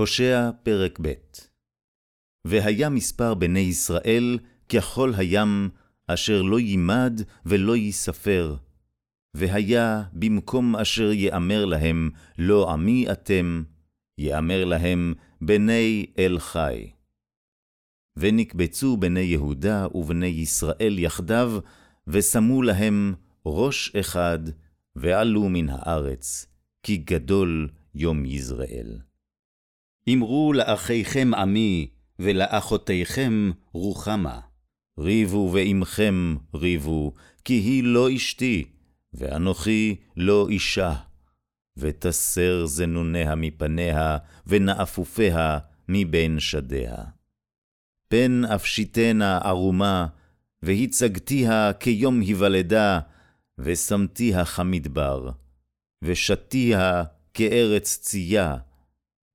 הושע פרק ב' והיה מספר בני ישראל ככל הים, אשר לא יימד ולא ייספר. והיה במקום אשר יאמר להם, לא עמי אתם, יאמר להם, בני אל חי. ונקבצו בני יהודה ובני ישראל יחדיו, ושמו להם ראש אחד, ועלו מן הארץ, כי גדול יום יזרעאל. אמרו לאחיכם עמי, ולאחותיכם רוחמה. ריבו ועמכם ריבו, כי היא לא אשתי, ואנוכי לא אישה. ותסר זנוניה מפניה, ונאפופיה מבין שדיה. פן אפשיתנה ערומה, והצגתיה כיום היוולדה, ושמתיה כמדבר, ושתיה כארץ צייה,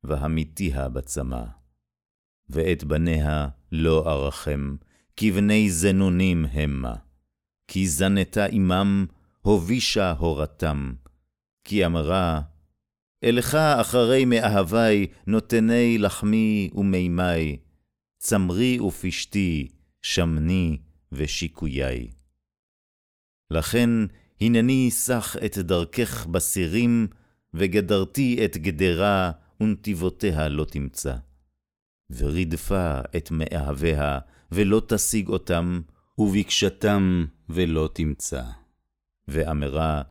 והמיתיה בצמא. ואת בניה לא ארחם, כבני זנונים המה. כי זנתה עמם, הובישה הורתם. כי אמרה, אלך אחרי מאהבי, נותני לחמי ומימי, צמרי ופשתי, שמני ושיקויי. לכן הנני סח את דרכך בסירים, וגדרתי את גדרה, ונתיבותיה לא תמצא. ורדפה את מאהביה, ולא תשיג אותם, ובקשתם ולא תמצא. ואמרה,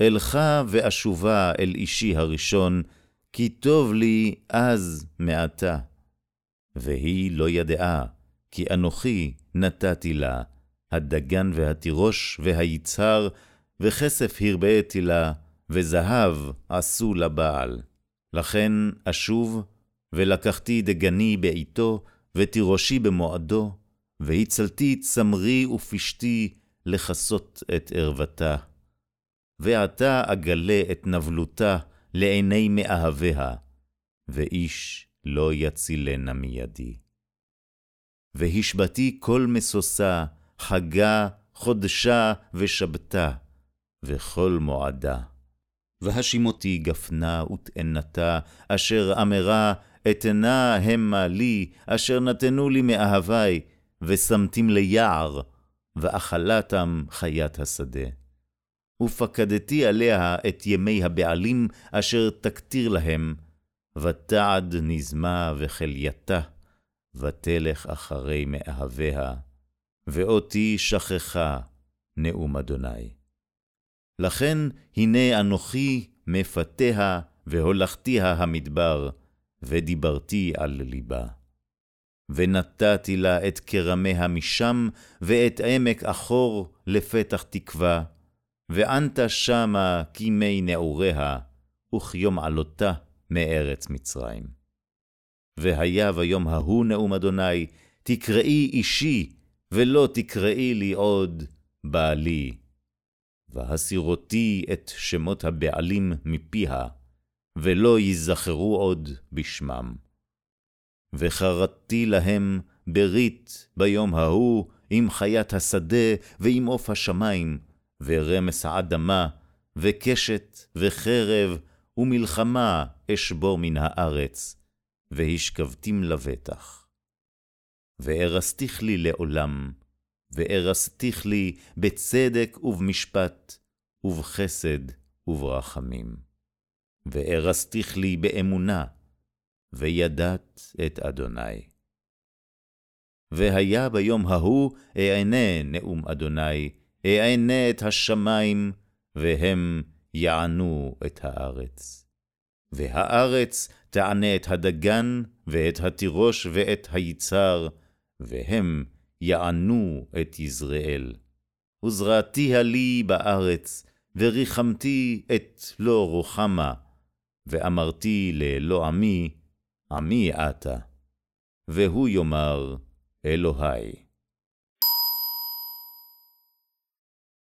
אלך ואשובה אל אישי הראשון, כי טוב לי אז מעתה. והיא לא ידעה, כי אנוכי נתתי לה, הדגן והתירוש והיצהר, וכסף הרביתי לה, וזהב עשו לבעל. לכן אשוב, ולקחתי דגני בעתו, ותירושי במועדו, והצלתי צמרי ופשתי לכסות את ערוותה. ועתה אגלה את נבלותה לעיני מאהביה, ואיש לא יצילנה מידי. והשבתי כל משושה, חגה, חודשה ושבתה, וכל מועדה. והשימותי גפנה ותאנתה, אשר אמרה, אתנה המה לי, אשר נתנו לי מאהבי, ושמתים ליער, ואכלתם חיית השדה. ופקדתי עליה את ימי הבעלים, אשר תקטיר להם, ותעד נזמה וחלייתה, ותלך אחרי מאהביה, ואותי שכחה, נאום אדוני. לכן הנה אנוכי מפתיה, והולכתיה המדבר, ודיברתי על ליבה. ונתתי לה את כרמיה משם, ואת עמק אחור לפתח תקווה, וענת שמה כימי נעוריה, וכיום עלותה מארץ מצרים. והיה ביום ההוא נאום אדוני, תקראי אישי, ולא תקראי לי עוד בעלי. והסירותי את שמות הבעלים מפיה, ולא ייזכרו עוד בשמם. וחרדתי להם ברית ביום ההוא עם חיית השדה ועם עוף השמים, ורמס האדמה, וקשת וחרב ומלחמה אשבור מן הארץ, והשכבתים לבטח. וארסתיך לי לעולם, וארסתיך לי בצדק ובמשפט, ובחסד וברחמים. וארסתיך לי באמונה, וידעת את אדוני. והיה ביום ההוא אענה נאום אדוני, אענה את השמים, והם יענו את הארץ. והארץ תענה את הדגן, ואת התירוש, ואת היצהר, והם יענו את יזרעאל. וזרעתיה לי בארץ, וריחמתי את לא רוחמה, ואמרתי ללא עמי, עמי אתה. והוא יאמר, אלוהי.